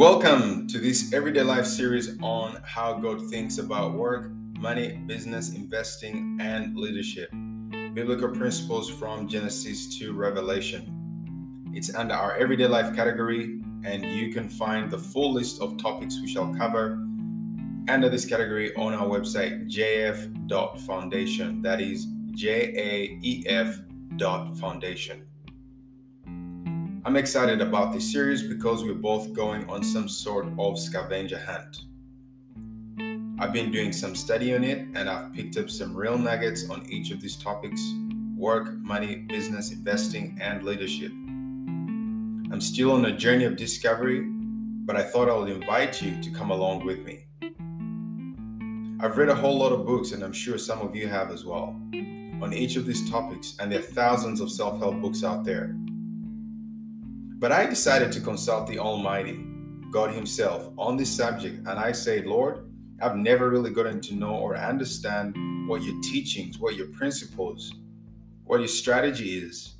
Welcome to this Everyday Life series on how God thinks about work, money, business, investing, and leadership. Biblical principles from Genesis to Revelation. It's under our Everyday Life category, and you can find the full list of topics we shall cover under this category on our website, jaef.foundation. That is J A E F foundation. I'm excited about this series because we're both going on some sort of scavenger hunt. I've been doing some study on it and I've picked up some real nuggets on each of these topics work, money, business, investing, and leadership. I'm still on a journey of discovery, but I thought I would invite you to come along with me. I've read a whole lot of books, and I'm sure some of you have as well, on each of these topics, and there are thousands of self help books out there. But I decided to consult the Almighty, God Himself on this subject, and I say, Lord, I've never really gotten to know or understand what your teachings, what your principles, what your strategy is,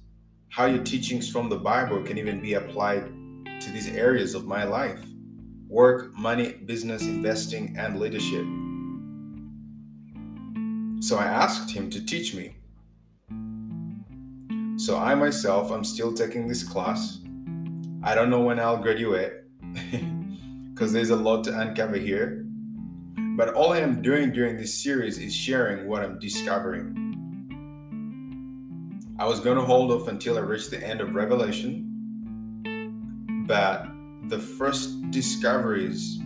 how your teachings from the Bible can even be applied to these areas of my life work, money, business, investing, and leadership. So I asked him to teach me. So I myself, I'm still taking this class. I don't know when I'll graduate because there's a lot to uncover here. But all I am doing during this series is sharing what I'm discovering. I was going to hold off until I reached the end of Revelation, but the first discoveries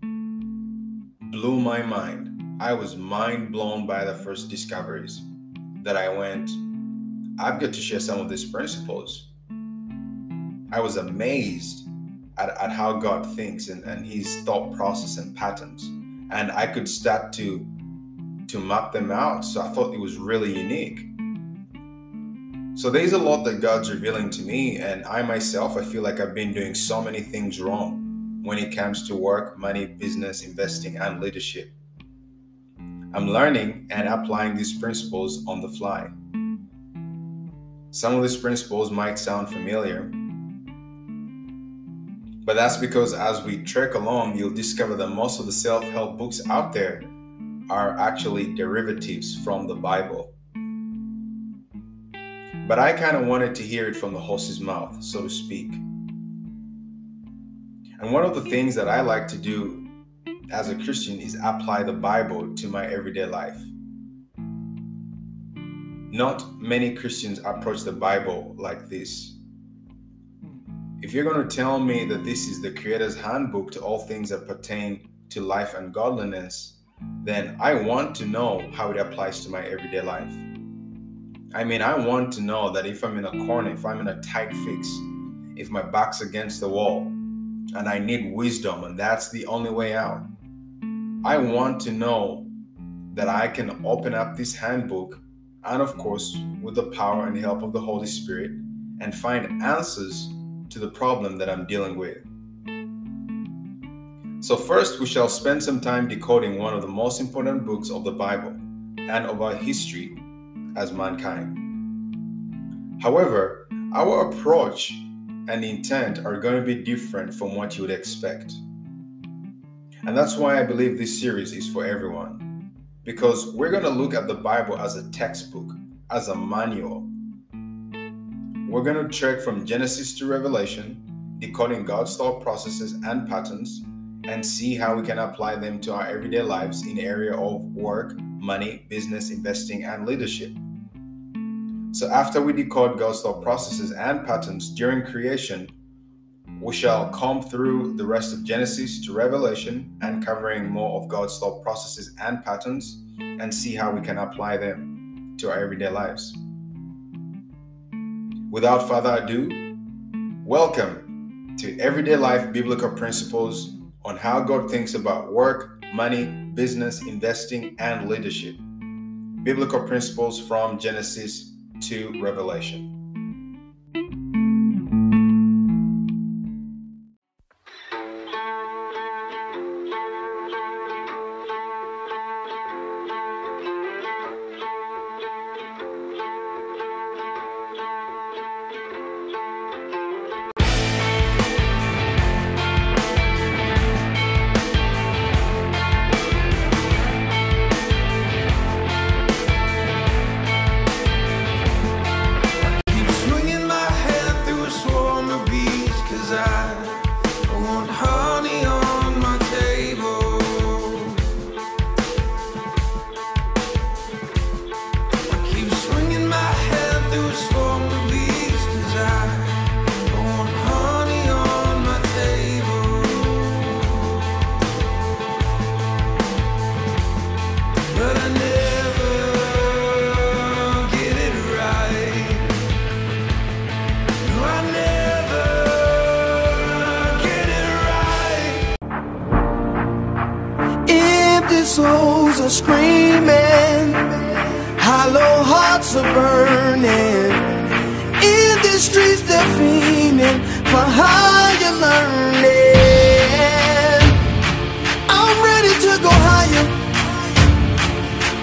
blew my mind. I was mind blown by the first discoveries that I went, I've got to share some of these principles. I was amazed at, at how God thinks and, and his thought process and patterns. And I could start to to map them out. So I thought it was really unique. So there's a lot that God's revealing to me, and I myself, I feel like I've been doing so many things wrong when it comes to work, money, business, investing, and leadership. I'm learning and applying these principles on the fly. Some of these principles might sound familiar, but that's because as we trek along, you'll discover that most of the self help books out there are actually derivatives from the Bible. But I kind of wanted to hear it from the horse's mouth, so to speak. And one of the things that I like to do as a Christian is apply the Bible to my everyday life. Not many Christians approach the Bible like this. If you're going to tell me that this is the Creator's handbook to all things that pertain to life and godliness, then I want to know how it applies to my everyday life. I mean, I want to know that if I'm in a corner, if I'm in a tight fix, if my back's against the wall, and I need wisdom, and that's the only way out, I want to know that I can open up this handbook, and of course, with the power and help of the Holy Spirit, and find answers to the problem that I'm dealing with. So, first, we shall spend some time decoding one of the most important books of the Bible and of our history as mankind. However, our approach and intent are going to be different from what you would expect. And that's why I believe this series is for everyone. Because we're going to look at the Bible as a textbook, as a manual. We're going to trek from Genesis to Revelation, decoding God's thought processes and patterns, and see how we can apply them to our everyday lives in area of work, money, business, investing, and leadership. So after we decode God's thought processes and patterns during creation, we shall come through the rest of Genesis to Revelation and covering more of God's thought processes and patterns and see how we can apply them to our everyday lives. Without further ado, welcome to Everyday Life Biblical Principles on how God thinks about work, money, business, investing, and leadership. Biblical principles from Genesis to Revelation. burning. In the streets, they're fiending for higher learning. I'm ready to go higher.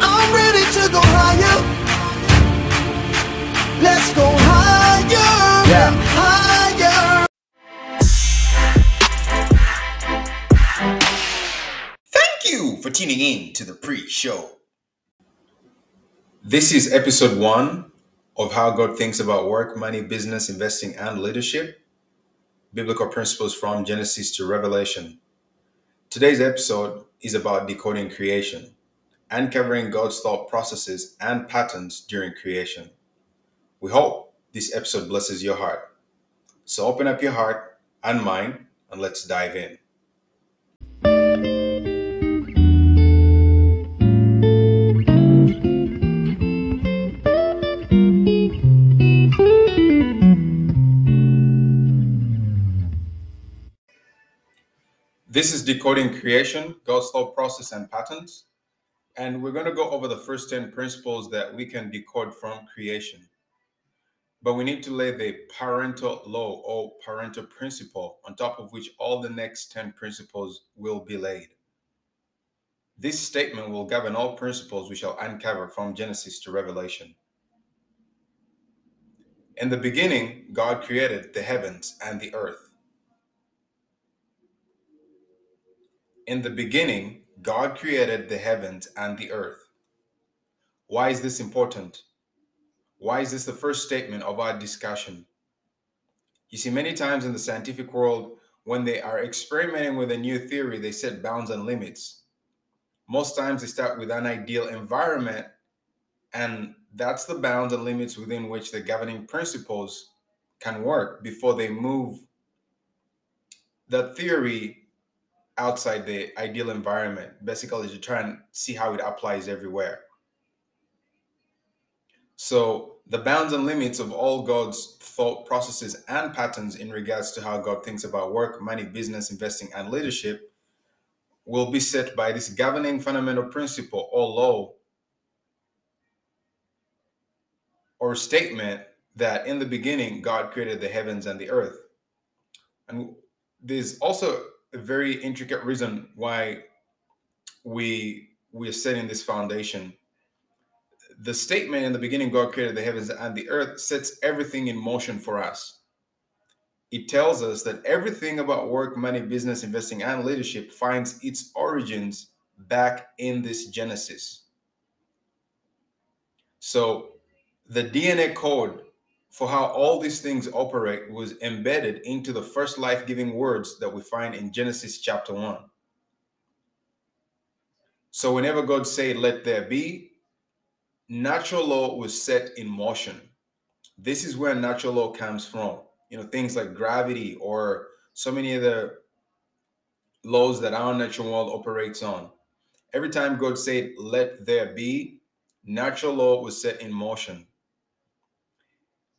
I'm ready to go higher. Let's go higher. Yeah. Higher. Thank you for tuning in to the pre-show. This is episode one of How God Thinks About Work, Money, Business, Investing, and Leadership Biblical Principles from Genesis to Revelation. Today's episode is about decoding creation, uncovering God's thought processes and patterns during creation. We hope this episode blesses your heart. So open up your heart and mind and let's dive in. This is Decoding Creation, God's thought process and patterns. And we're going to go over the first 10 principles that we can decode from creation. But we need to lay the parental law or parental principle on top of which all the next 10 principles will be laid. This statement will govern all principles we shall uncover from Genesis to Revelation. In the beginning, God created the heavens and the earth. In the beginning, God created the heavens and the earth. Why is this important? Why is this the first statement of our discussion? You see, many times in the scientific world, when they are experimenting with a new theory, they set bounds and limits. Most times they start with an ideal environment, and that's the bounds and limits within which the governing principles can work before they move the theory outside the ideal environment, basically to try and see how it applies everywhere. So, the bounds and limits of all God's thought processes and patterns in regards to how God thinks about work, money, business, investing, and leadership will be set by this governing fundamental principle or law or statement that in the beginning God created the heavens and the earth. And there's also a very intricate reason why we we are setting this foundation. The statement in the beginning, God created the heavens and the earth, sets everything in motion for us. It tells us that everything about work, money, business, investing, and leadership finds its origins back in this Genesis. So, the DNA code for how all these things operate was embedded into the first life giving words that we find in Genesis chapter 1. So, whenever God said, Let there be, natural law was set in motion. This is where natural law comes from. You know, things like gravity or so many other laws that our natural world operates on. Every time God said, Let there be, natural law was set in motion.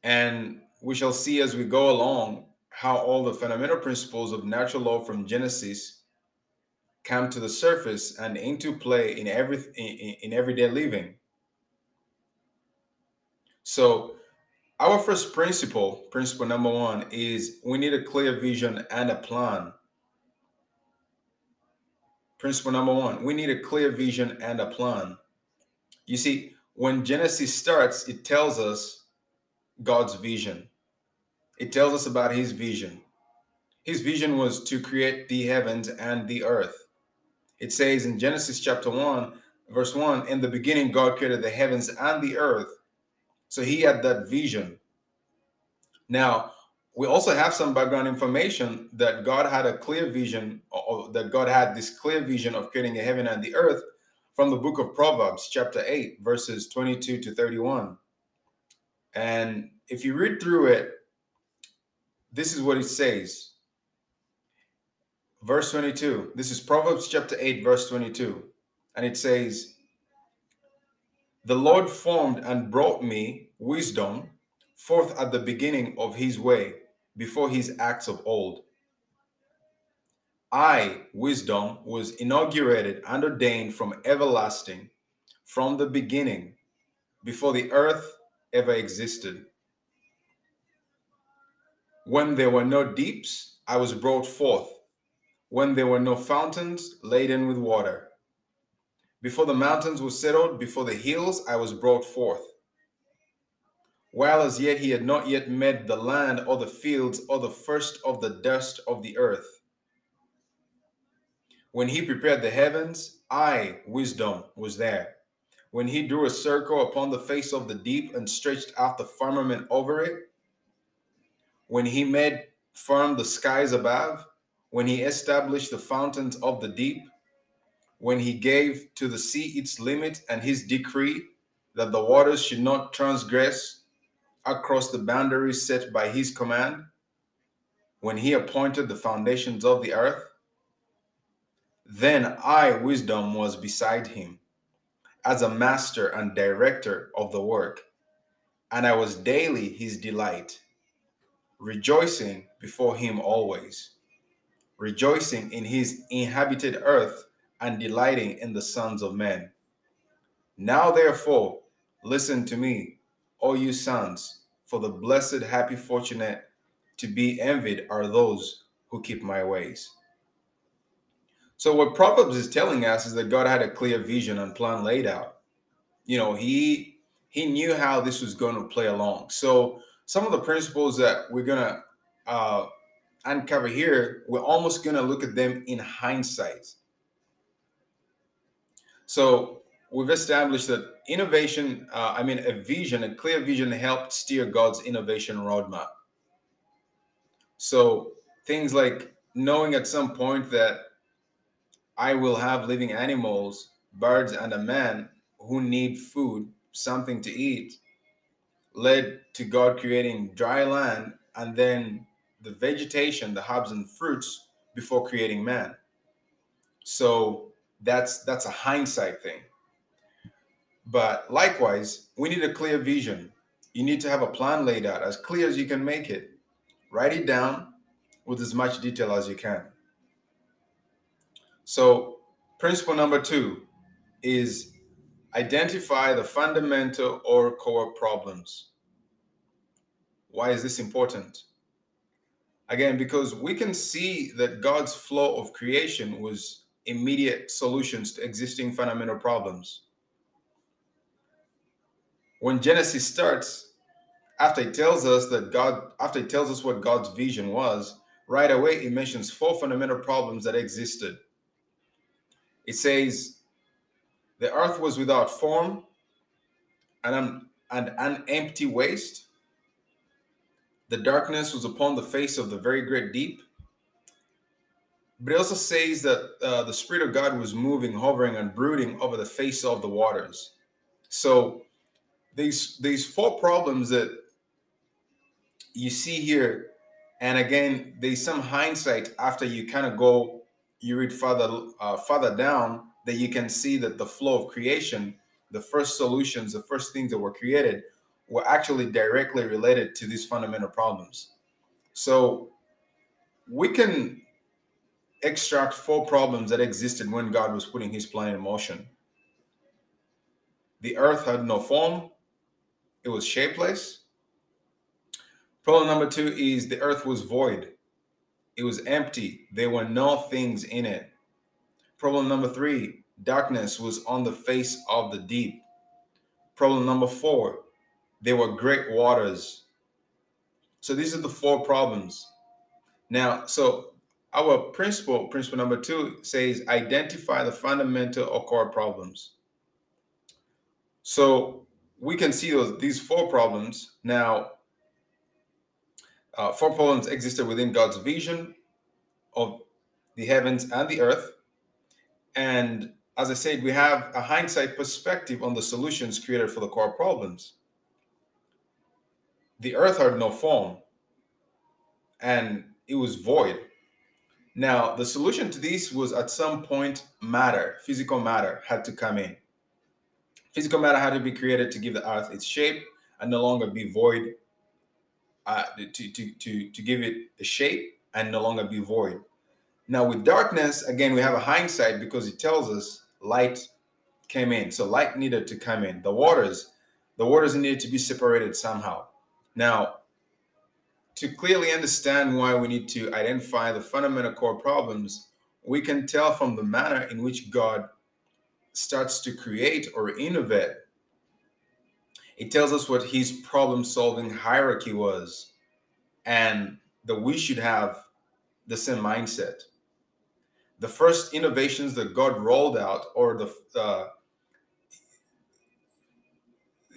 And we shall see as we go along how all the fundamental principles of natural law from Genesis come to the surface and into play in every in, in everyday living. So our first principle, principle number one, is we need a clear vision and a plan. Principle number one, we need a clear vision and a plan. You see, when Genesis starts, it tells us God's vision. It tells us about his vision. His vision was to create the heavens and the earth. It says in Genesis chapter 1, verse 1 In the beginning, God created the heavens and the earth. So he had that vision. Now, we also have some background information that God had a clear vision, or that God had this clear vision of creating a heaven and the earth from the book of Proverbs, chapter 8, verses 22 to 31. And if you read through it, this is what it says. Verse 22. This is Proverbs chapter 8, verse 22. And it says, The Lord formed and brought me wisdom forth at the beginning of his way, before his acts of old. I, wisdom, was inaugurated and ordained from everlasting, from the beginning, before the earth ever existed. When there were no deeps, I was brought forth. When there were no fountains laden with water. Before the mountains were settled, before the hills, I was brought forth. While as yet he had not yet made the land or the fields or the first of the dust of the earth. When he prepared the heavens, I, wisdom, was there. When he drew a circle upon the face of the deep and stretched out the firmament over it, when he made firm the skies above, when he established the fountains of the deep, when he gave to the sea its limit and his decree that the waters should not transgress across the boundaries set by his command, when he appointed the foundations of the earth, then I, wisdom, was beside him as a master and director of the work, and I was daily his delight, rejoicing before him always, rejoicing in his inhabited earth and delighting in the sons of men. Now, therefore, listen to me, O you sons, for the blessed, happy, fortunate to be envied are those who keep my ways. So what Proverbs is telling us is that God had a clear vision and plan laid out. You know, he he knew how this was going to play along. So some of the principles that we're gonna uh, uncover here, we're almost gonna look at them in hindsight. So we've established that innovation, uh, I mean, a vision, a clear vision helped steer God's innovation roadmap. So things like knowing at some point that I will have living animals, birds, and a man who need food, something to eat, led to God creating dry land and then the vegetation, the herbs and fruits before creating man. So that's that's a hindsight thing. But likewise, we need a clear vision. You need to have a plan laid out as clear as you can make it. Write it down with as much detail as you can. So, principle number two is identify the fundamental or core problems. Why is this important? Again, because we can see that God's flow of creation was immediate solutions to existing fundamental problems. When Genesis starts, after it tells us that God, after it tells us what God's vision was, right away it mentions four fundamental problems that existed it says, The earth was without form and an, and an empty waste. The darkness was upon the face of the very great deep. But it also says that uh, the Spirit of God was moving, hovering, and brooding over the face of the waters. So these these four problems that you see here, and again, there's some hindsight after you kind of go you read further uh, down that you can see that the flow of creation the first solutions the first things that were created were actually directly related to these fundamental problems. So we can extract four problems that existed when god was putting his plan in motion. The earth had no form. It was shapeless. Problem number two is the earth was void it was empty. There were no things in it. Problem number three darkness was on the face of the deep. Problem number four there were great waters. So these are the four problems. Now, so our principle, principle number two, says identify the fundamental or core problems. So we can see those these four problems. Now, uh, four problems existed within God's vision of the heavens and the earth. And as I said, we have a hindsight perspective on the solutions created for the core problems. The earth had no form and it was void. Now, the solution to this was at some point matter, physical matter, had to come in. Physical matter had to be created to give the earth its shape and no longer be void uh, to, to, to, to give it a shape and no longer be void. Now, with darkness, again, we have a hindsight because it tells us light came in. So light needed to come in. The waters, the waters needed to be separated somehow. Now, to clearly understand why we need to identify the fundamental core problems, we can tell from the manner in which God starts to create or innovate it tells us what his problem solving hierarchy was and that we should have the same mindset. the first innovations that God rolled out, or the uh,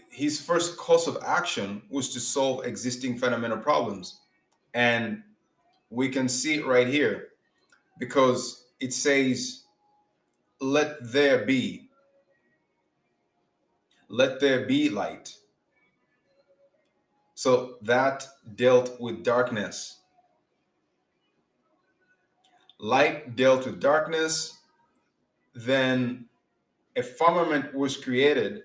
his first course of action was to solve existing fundamental problems, and we can see it right here because it says, "Let there be." Let there be light. So that dealt with darkness. Light dealt with darkness. Then a firmament was created.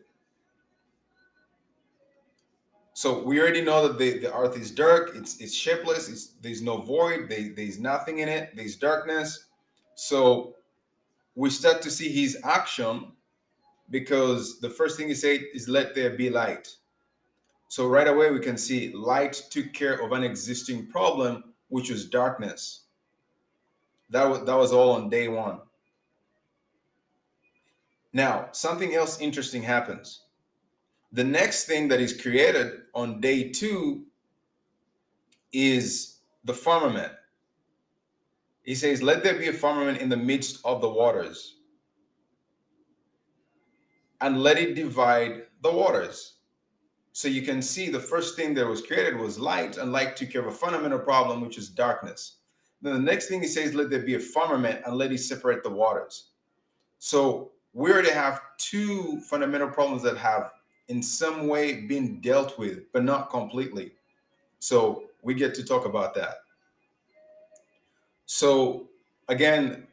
So we already know that the, the earth is dark, it's, it's shapeless, it's, there's no void, there's nothing in it, there's darkness. So we start to see his action because the first thing he said is, Let there be light. So right away, we can see light took care of an existing problem, which was darkness. That was, that was all on day one. Now, something else interesting happens. The next thing that is created on day two is the firmament. He says, Let there be a firmament in the midst of the waters, and let it divide the waters. So you can see the first thing that was created was light, and light took care of a fundamental problem, which is darkness. Then the next thing he says, let there be a firmament and let it separate the waters. So we already have two fundamental problems that have in some way been dealt with, but not completely. So we get to talk about that. So again,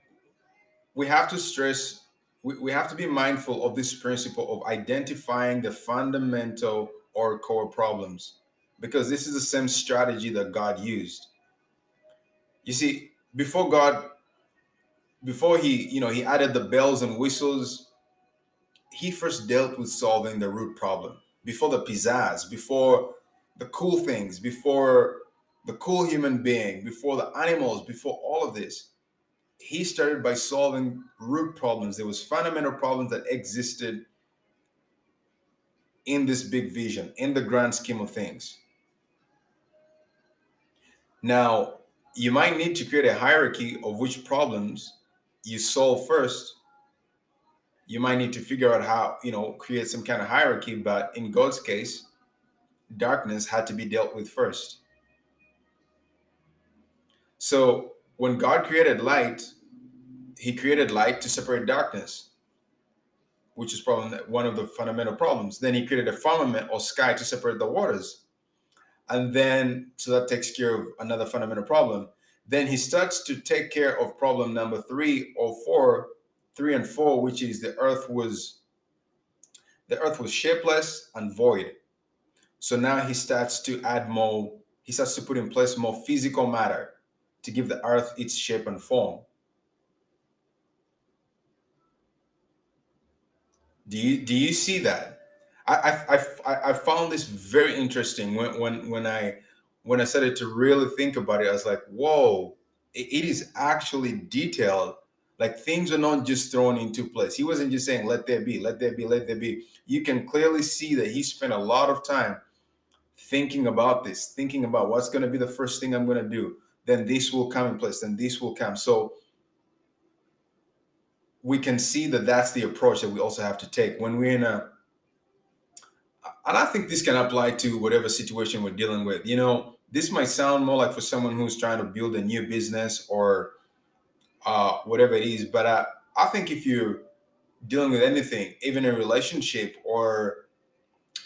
we have to stress, we, we have to be mindful of this principle of identifying the fundamental or core problems because this is the same strategy that God used. You see, before God, before he, you know, he added the bells and whistles, he first dealt with solving the root problem. Before the pizzazz, before the cool things, before the cool human being, before the animals, before all of this, he started by solving root problems. There was fundamental problems that existed in this big vision, in the grand scheme of things. Now, you might need to create a hierarchy of which problems you solve first. You might need to figure out how, you know, create some kind of hierarchy, but in God's case, darkness had to be dealt with first. So, when God created light, he created light to separate darkness which is probably one of the fundamental problems. Then he created a firmament or sky to separate the waters. And then, so that takes care of another fundamental problem. Then he starts to take care of problem number three or four, three and four, which is the earth was the earth was shapeless and void. So now he starts to add more, he starts to put in place more physical matter to give the earth its shape and form. Do you do you see that? I I I, found this very interesting when when when I when I started to really think about it. I was like, whoa, it is actually detailed. Like things are not just thrown into place. He wasn't just saying, "Let there be, let there be, let there be." You can clearly see that he spent a lot of time thinking about this, thinking about what's going to be the first thing I'm going to do. Then this will come in place. Then this will come. So we can see that that's the approach that we also have to take when we're in a and i think this can apply to whatever situation we're dealing with you know this might sound more like for someone who's trying to build a new business or uh, whatever it is but uh, i think if you're dealing with anything even a relationship or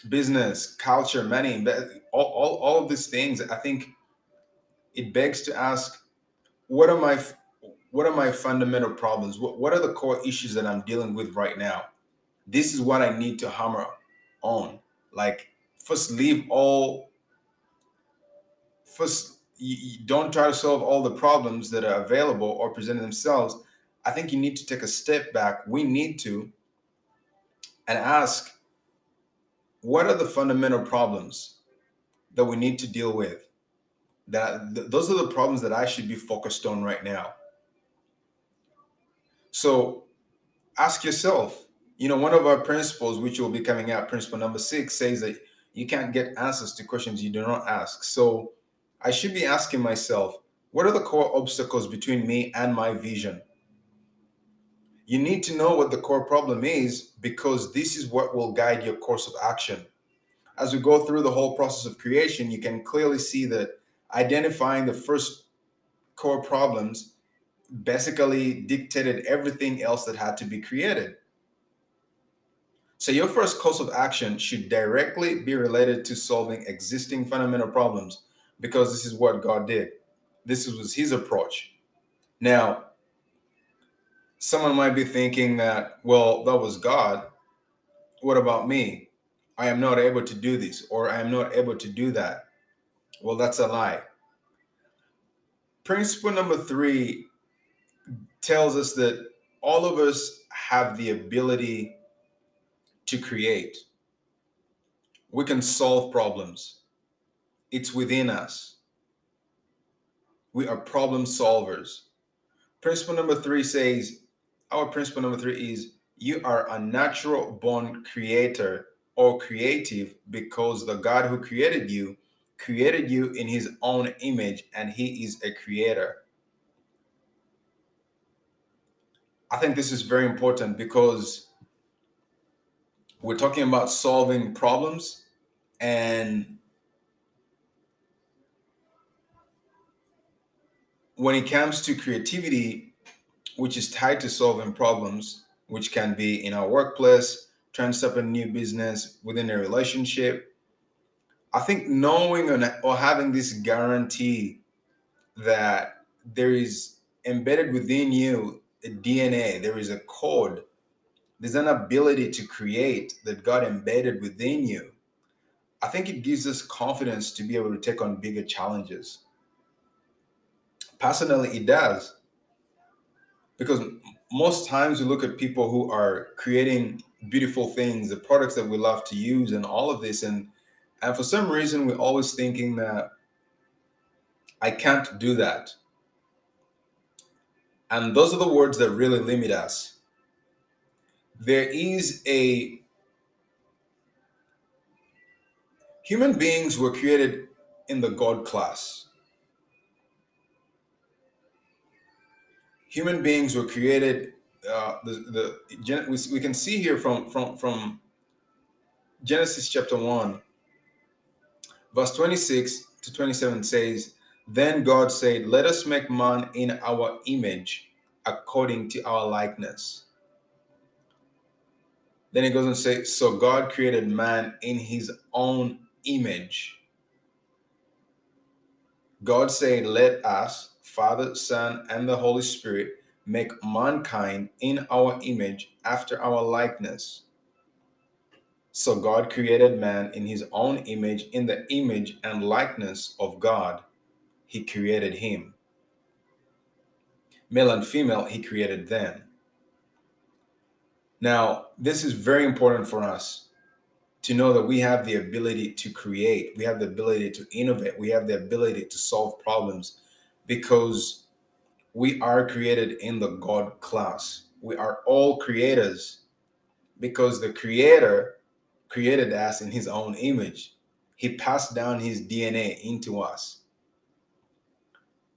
business culture money all, all, all of these things i think it begs to ask what are my what are my fundamental problems? What, what are the core issues that I'm dealing with right now? This is what I need to hammer on. Like, first, leave all, first, you, you don't try to solve all the problems that are available or present themselves. I think you need to take a step back. We need to, and ask, what are the fundamental problems that we need to deal with? That th- those are the problems that I should be focused on right now so ask yourself, you know, one of our principles, which will be coming out, principle number six, says that you can't get answers to questions you do not ask. So I should be asking myself, what are the core obstacles between me and my vision? You need to know what the core problem is because this is what will guide your course of action. As we go through the whole process of creation, you can clearly see that identifying the first core problems basically dictated everything else that had to be created. So, your first course of action should directly be related to solving existing fundamental problems because this is what God did. This was his approach. Now, someone might be thinking that, well, that was God. What about me? I am not able to do this or I am not able to do that. Well, that's a lie. Principle number three tells us that all of us have the ability to create. We can solve problems, it's within us. We are problem solvers. Principle number three says our principle number three is you are a natural born creator or creative because the God who created you created you in his own image and he is a creator. I think this is very important because we're talking about solving problems and when it comes to creativity which is tied to solving problems, which can be in our workplace, trying to start a new business within a relationship. I think knowing or having this guarantee that there is embedded within you a DNA, there is a code, there's an ability to create that God embedded within you. I think it gives us confidence to be able to take on bigger challenges. Personally, it does because most times we look at people who are creating beautiful things the products that we love to use and all of this and and for some reason we're always thinking that i can't do that and those are the words that really limit us there is a human beings were created in the god class human beings were created. Uh, the the we, we can see here from from from Genesis chapter one, verse twenty six to twenty seven says, "Then God said, Let us make man in our image, according to our likeness." Then it goes and say, "So God created man in His own image." God said, "Let us." Father, Son, and the Holy Spirit make mankind in our image after our likeness. So God created man in his own image, in the image and likeness of God, he created him. Male and female, he created them. Now, this is very important for us to know that we have the ability to create, we have the ability to innovate, we have the ability to solve problems because we are created in the God class. We are all creators because the creator created us in his own image. He passed down his DNA into us.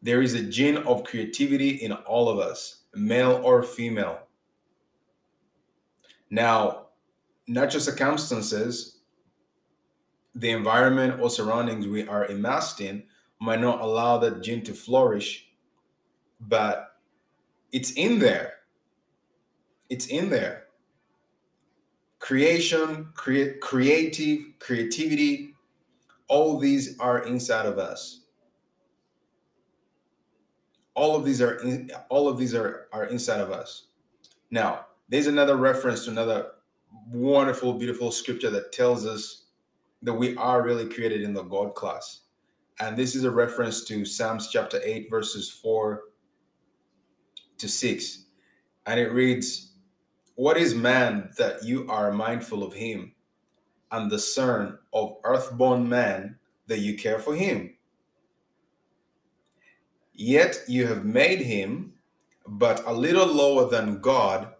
There is a gene of creativity in all of us, male or female. Now, natural circumstances, the environment or surroundings we are immersed in might not allow that gene to flourish, but it's in there. It's in there. Creation, create, creative, creativity, all these are inside of us. All of these are in, all of these are, are inside of us. Now, there's another reference to another wonderful, beautiful scripture that tells us that we are really created in the God class. And this is a reference to Psalms chapter 8, verses 4 to 6. And it reads, What is man that you are mindful of him, and the son of earthborn man that you care for him? Yet you have made him but a little lower than God,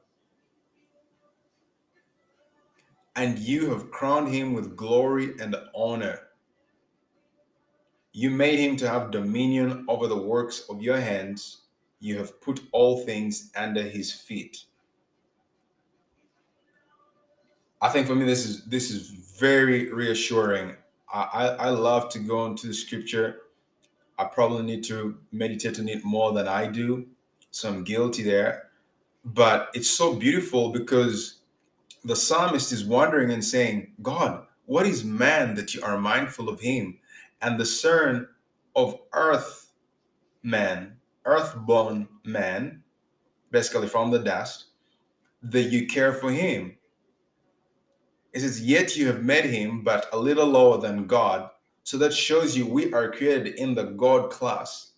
and you have crowned him with glory and honor. You made him to have dominion over the works of your hands. You have put all things under his feet. I think for me this is this is very reassuring. I, I, I love to go into the scripture. I probably need to meditate on it more than I do. So I'm guilty there. But it's so beautiful because the psalmist is wondering and saying, God, what is man that you are mindful of him? And the son of earth man, earthborn man, basically from the dust, that you care for him. It says, Yet you have made him but a little lower than God. So that shows you we are created in the God class.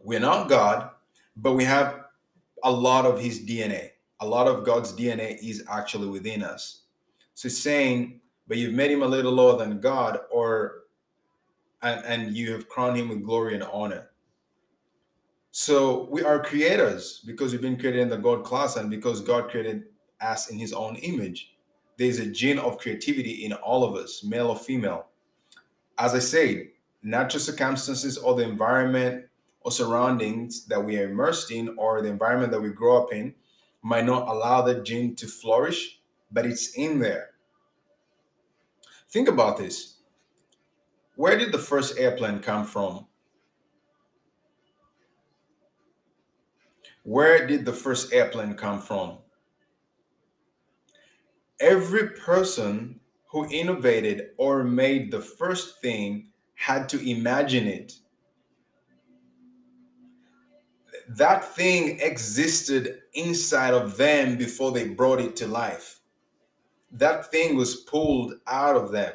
We're not God, but we have a lot of his DNA. A lot of God's DNA is actually within us. So it's saying, but you've made him a little lower than God, or and, and you have crowned him with glory and honor. So we are creators because we've been created in the God class and because God created us in his own image. There's a gene of creativity in all of us, male or female. As I say, natural circumstances or the environment or surroundings that we are immersed in or the environment that we grow up in might not allow that gene to flourish, but it's in there. Think about this. Where did the first airplane come from? Where did the first airplane come from? Every person who innovated or made the first thing had to imagine it. That thing existed inside of them before they brought it to life. That thing was pulled out of them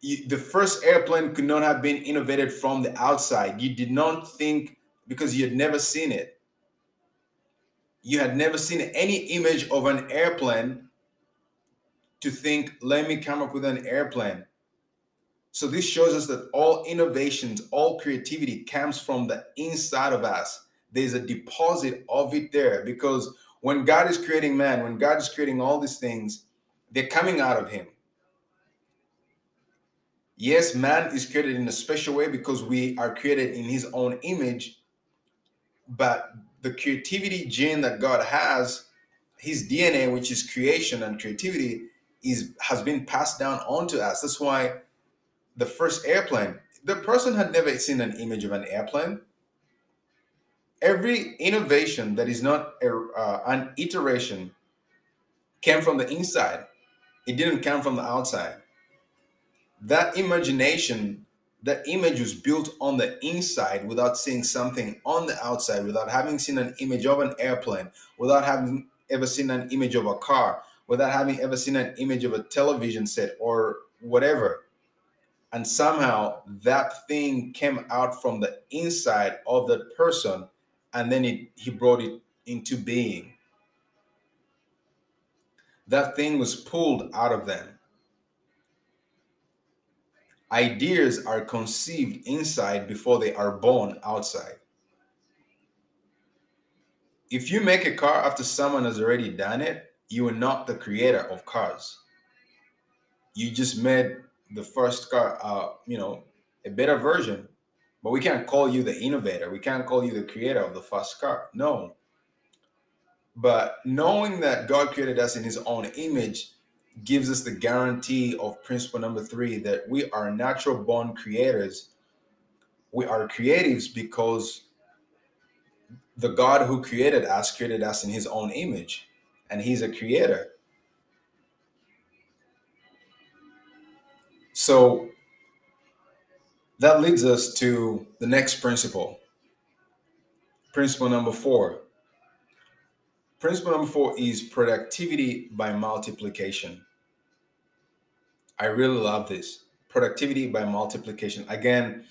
you, the first airplane could not have been innovated from the outside. You did not think because you had never seen it. You had never seen any image of an airplane to think, let me come up with an airplane. So this shows us that all innovations, all creativity comes from the inside of us. There's a deposit of it there because when God is creating man, when God is creating all these things, they're coming out of him Yes, man is created in a special way because we are created in his own image, but the creativity gene that God has, his DNA, which is creation and creativity, is has been passed down onto us. That's why the first airplane, the person had never seen an image of an airplane. Every innovation that is not a, uh, an iteration came from the inside. It didn't come from the outside that imagination that image was built on the inside without seeing something on the outside without having seen an image of an airplane without having ever seen an image of a car without having ever seen an image of a television set or whatever. And somehow that thing came out from the inside of that person and then it, he brought it into being. That thing was pulled out of them Ideas are conceived inside before they are born outside. If you make a car after someone has already done it, you are not the creator of cars. You just made the first car, uh, you know, a better version, but we can't call you the innovator. We can't call you the creator of the first car. No. But knowing that God created us in his own image gives us the guarantee of principle number three that we are natural born creators. We are creatives because the God who created us created us in his own image, and he's a creator. So that leads us to the next principle. Principle number four. Principle number four is productivity by multiplication. I really love this productivity by multiplication. Again,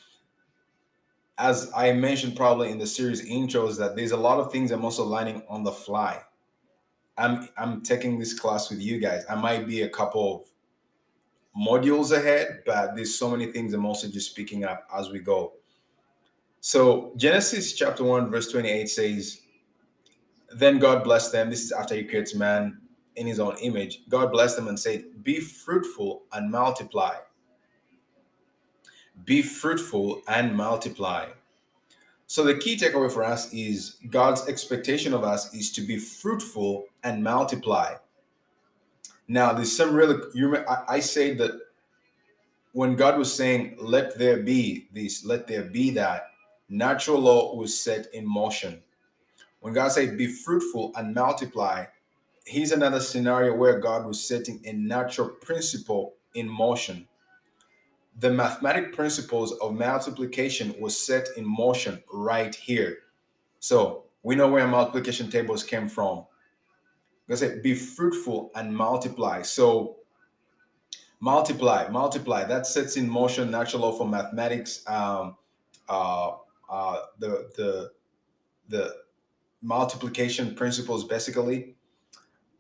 as I mentioned probably in the series intros, that there's a lot of things I'm also learning on the fly. I'm I'm taking this class with you guys. I might be a couple of modules ahead, but there's so many things I'm also just picking up as we go. So Genesis chapter 1, verse 28 says, Then God blessed them. This is after he creates man in his own image, God blessed them and said, Be fruitful and multiply. Be fruitful and multiply. So, the key takeaway for us is God's expectation of us is to be fruitful and multiply. Now, there's some really, you I, I say that when God was saying, let there be this, let there be that, natural law was set in motion. When God said, be fruitful and multiply, here's another scenario where God was setting a natural principle in motion. The mathematic principles of multiplication was set in motion right here. So we know where multiplication tables came from. I said, be fruitful and multiply. So multiply, multiply. That sets in motion natural law for mathematics. Um, uh, uh, the the the multiplication principles basically.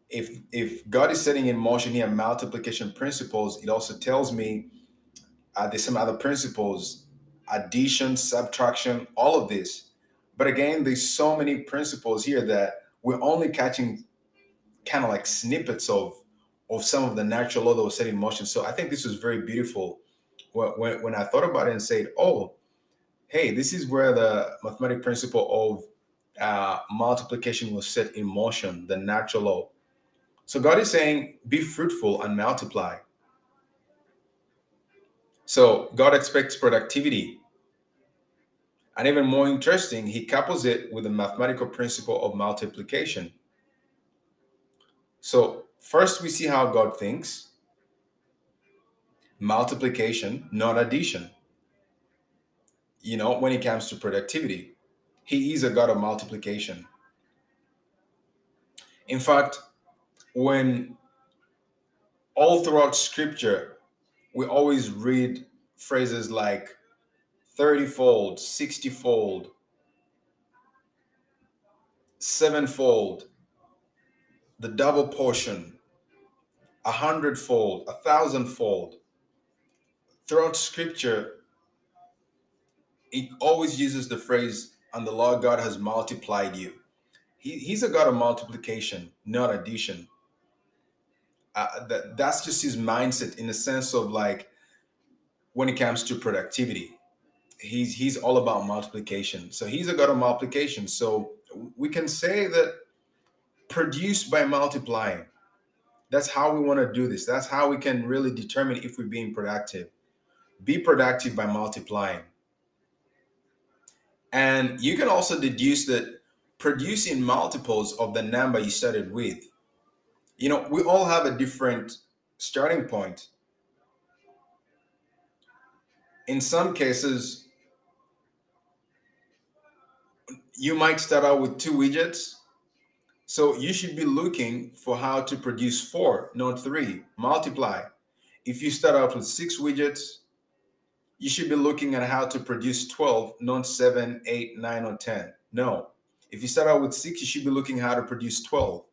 If if God is setting in motion here multiplication principles, it also tells me uh, there's some other principles, addition, subtraction, all of this. But again, there's so many principles here that we're only catching kind of like snippets of of some of the natural law that was set in motion. So I think this was very beautiful when, when I thought about it and said, oh, hey, this is where the mathematical principle of uh, multiplication was set in motion, the natural law. So God is saying, be fruitful and multiply. So God expects productivity. And even more interesting, he couples it with the mathematical principle of multiplication. So first we see how God thinks. Multiplication, not addition. You know, when it comes to productivity, he is a God of multiplication. In fact, when all throughout scripture, we always read phrases like 30 fold, 60 fold, sevenfold, the double portion, a hundredfold, a thousandfold. Throughout scripture, it always uses the phrase, and the Lord God has multiplied you. He, he's a God of multiplication, not addition. Uh, that, that's just his mindset in the sense of like when it comes to productivity. He's he's all about multiplication. So he's a God of multiplication. So we can say that produce by multiplying. That's how we want to do this. That's how we can really determine if we're being productive. Be productive by multiplying. And you can also deduce that producing multiples of the number you started with. You know, we all have a different starting point. In some cases, you might start out with two widgets so you should be looking for how to produce four, not three. Multiply. If you start out with six widgets, you should be looking at how to produce 12, not seven, eight, nine, or 10. No. If you start out with six, you should be looking how to produce 12.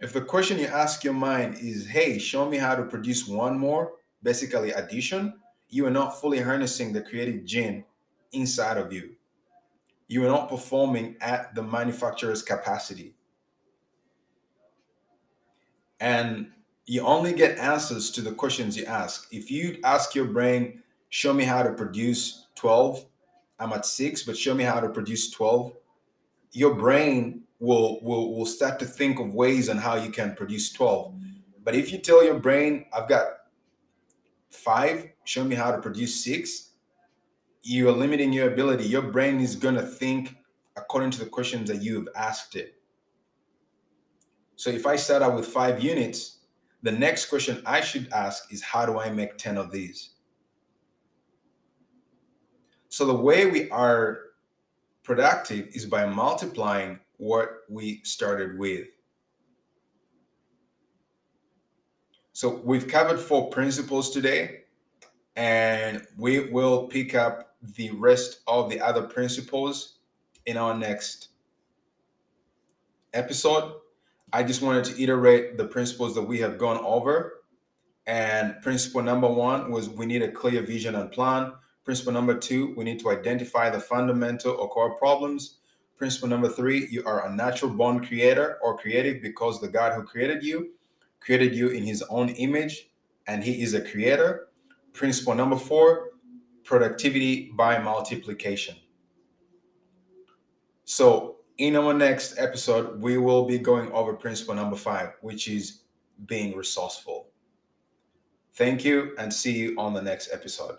If the question you ask your mind is, hey, show me how to produce one more, basically addition, you are not fully harnessing the creative gene inside of you you are not performing at the manufacturer's capacity. And you only get answers to the questions you ask. If you ask your brain, show me how to produce 12, I'm at six, but show me how to produce 12, your brain will, will, will start to think of ways on how you can produce 12. But if you tell your brain, I've got five, show me how to produce six, you are limiting your ability. Your brain is going to think according to the questions that you've asked it. So if I start out with five units, the next question I should ask is how do I make 10 of these? So the way we are productive is by multiplying what we started with. So we've covered four principles today, and we will pick up the rest of the other principles in our next episode. I just wanted to iterate the principles that we have gone over. And principle number one was we need a clear vision and plan. Principle number two, we need to identify the fundamental or core problems. Principle number three, you are a natural born creator or creative because the God who created you created you in his own image and he is a creator. Principle number four, productivity by multiplication. So, in our next episode, we will be going over principle number five, which is being resourceful. Thank you and see you on the next episode.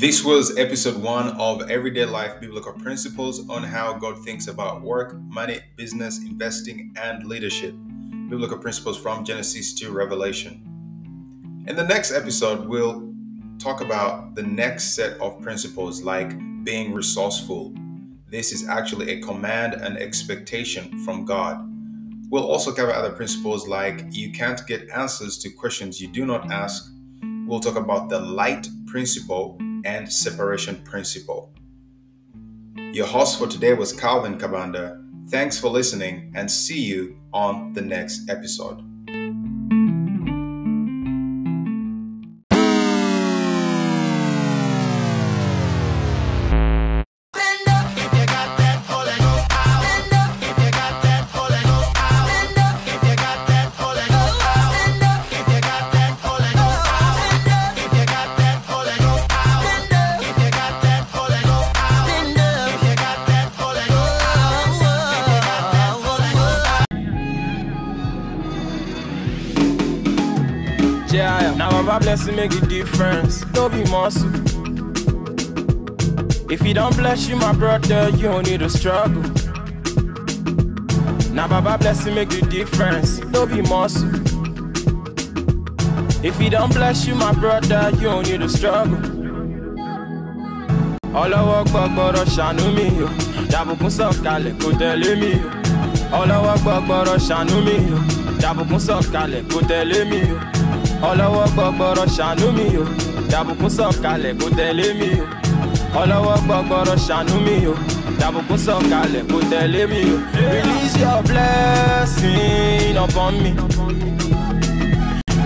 This was episode one of Everyday Life Biblical Principles on how God thinks about work, money, business, investing, and leadership. Biblical principles from Genesis to Revelation. In the next episode, we'll talk about the next set of principles like being resourceful. This is actually a command and expectation from God. We'll also cover other principles like you can't get answers to questions you do not ask. We'll talk about the light principle and separation principle. Your host for today was Calvin Kabanda. Thanks for listening and see you on the next episode. Make a difference. Don't be muscle. If he don't bless you, my brother, you don't need to struggle. Now Baba blessing make a difference. Don't be muscle. If he don't bless you, my brother, you don't need to struggle. ọlọ́wọ́ gbọ́gbọ́rọ̀ ṣàánú mi o dàbùkún sọ̀kalẹ̀ kò tẹ̀lé mi o ọlọ́wọ́ gbọ́gbọ́rọ̀ ṣàánú mi o dàbùkún sọ̀kalẹ̀ ọlọ́wọ́ gbọ́gbọ́rọ̀ ṣàánú mi o dàbùkún sọ̀kalẹ̀ kò tẹ̀lé mi o ọlọ́wọ́ gbọ́gbọ́rọ̀ ṣàánú mi o dàbùkún sọ̀kalẹ̀ kò tẹ̀lé mi o release your blessing upon me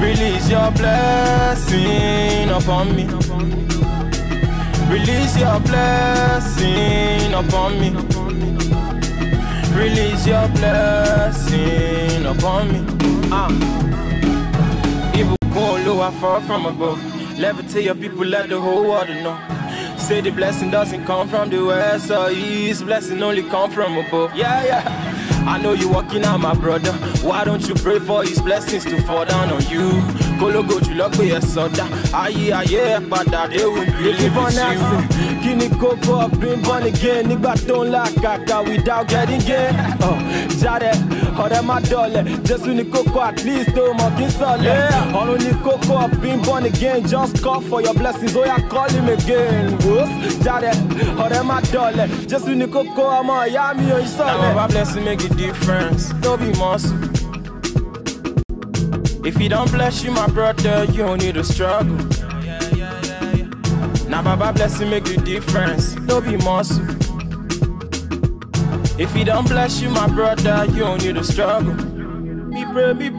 release your blessing upon me. Release your blessing upon me. Release your blessing upon me. Ah. Ah. Evil Olúwa fall from above. Levitate your people, let the whole world know. Say the blessing doesn't come from the west or east. Blessing only come from above. Yeah, yeah. I know you're walking out, my brother. Why don't you pray for his blessings to fall down on you? Kólógò jùlọ pé ẹ sọdá. Ayé ayé ẹ padà dé with you. Kí ni kókó of being born again nígbà tó ń là kàkà without getting gain? Oh, Jáde ọ̀rẹ́ má dọ̀lẹ̀. Jésù ni kókó at least tó mọ̀ kí n sọ̀lẹ̀. Ọ̀run ni kókó of being born again. Just call for your blessings, ó yá call him again. Wòs jáde ọ̀rẹ́ má dọ̀lẹ̀. Jésù ni kókó ọmọ ìyá mi ò ń sọ̀lẹ̀. Now Baba blessing make a difference, no be muscle. If he don't bless you, my brother, you don't need to struggle. Now Baba blessing make a difference, no be muscle. If he don't bless you, my brother, you don't need to struggle. Me pray, me pray.